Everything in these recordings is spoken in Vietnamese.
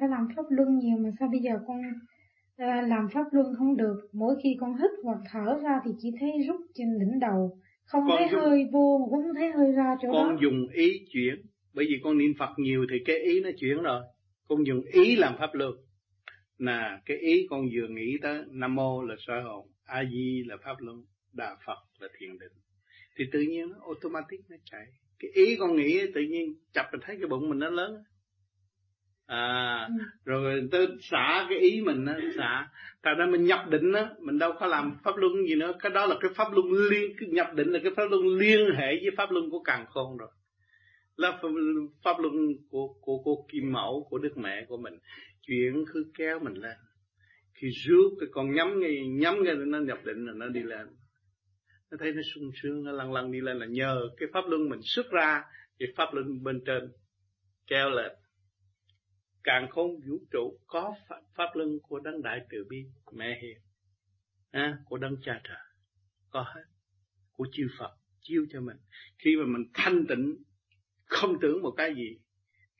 phải làm pháp luân nhiều mà sao bây giờ con à, làm pháp luân không được? Mỗi khi con hít hoặc thở ra thì chỉ thấy rút trên đỉnh đầu. Không Con thấy dùng- hơi vô mà cũng không thấy hơi ra chỗ con đó. dùng ý chuyển. Bởi vì con niệm Phật nhiều thì cái ý nó chuyển rồi. Con dùng ý làm pháp luân. Là cái ý con vừa nghĩ tới Nam mô là soi hồn. A Di là pháp luân. Đà Phật là thiền định. Thì tự nhiên nó automatic nó chạy. Cái ý con nghĩ tự nhiên chập mình thấy cái bụng mình nó lớn à Ừ. rồi tới xả cái ý mình á xả. Tại ra mình nhập định á mình đâu có làm pháp luân gì nữa. Cái đó là cái pháp luân liên cái nhập định là cái pháp luân liên hệ với pháp luân của càng khôn rồi. Là pháp, pháp luân của của của kim mẫu của đức mẹ của mình. Chuyện cứ kéo mình lên. Khi rước cái con nhắm ngay nhắm ngay nó nhập định là nó đi lên. Nó thấy nó sung sướng nó lăn lăn đi lên là nhờ cái pháp luân mình xuất ra cái pháp luân bên trên kéo lên càng không vũ trụ có pháp, pháp luân của đấng đại từ bi mẹ hiền. À, của đấng cha trời. Có hết. Của chư Phật chiêu cho mình. Khi mà mình thanh tịnh không tưởng một cái gì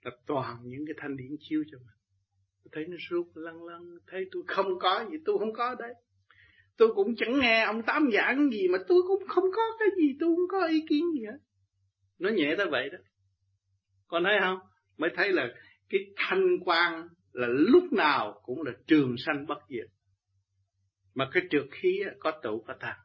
là toàn những cái thanh điển chiêu cho mình. Tôi thấy nó suốt lăn lăn thấy tôi không có gì tôi không có đấy. Tôi cũng chẳng nghe ông tám giảng gì mà tôi cũng không có cái gì tôi không có ý kiến gì hết. Nó nhẹ tới vậy đó. Con thấy không? Mới thấy là cái thanh quan là lúc nào cũng là trường sanh bất diệt. Mà cái trượt khí có tụ có tan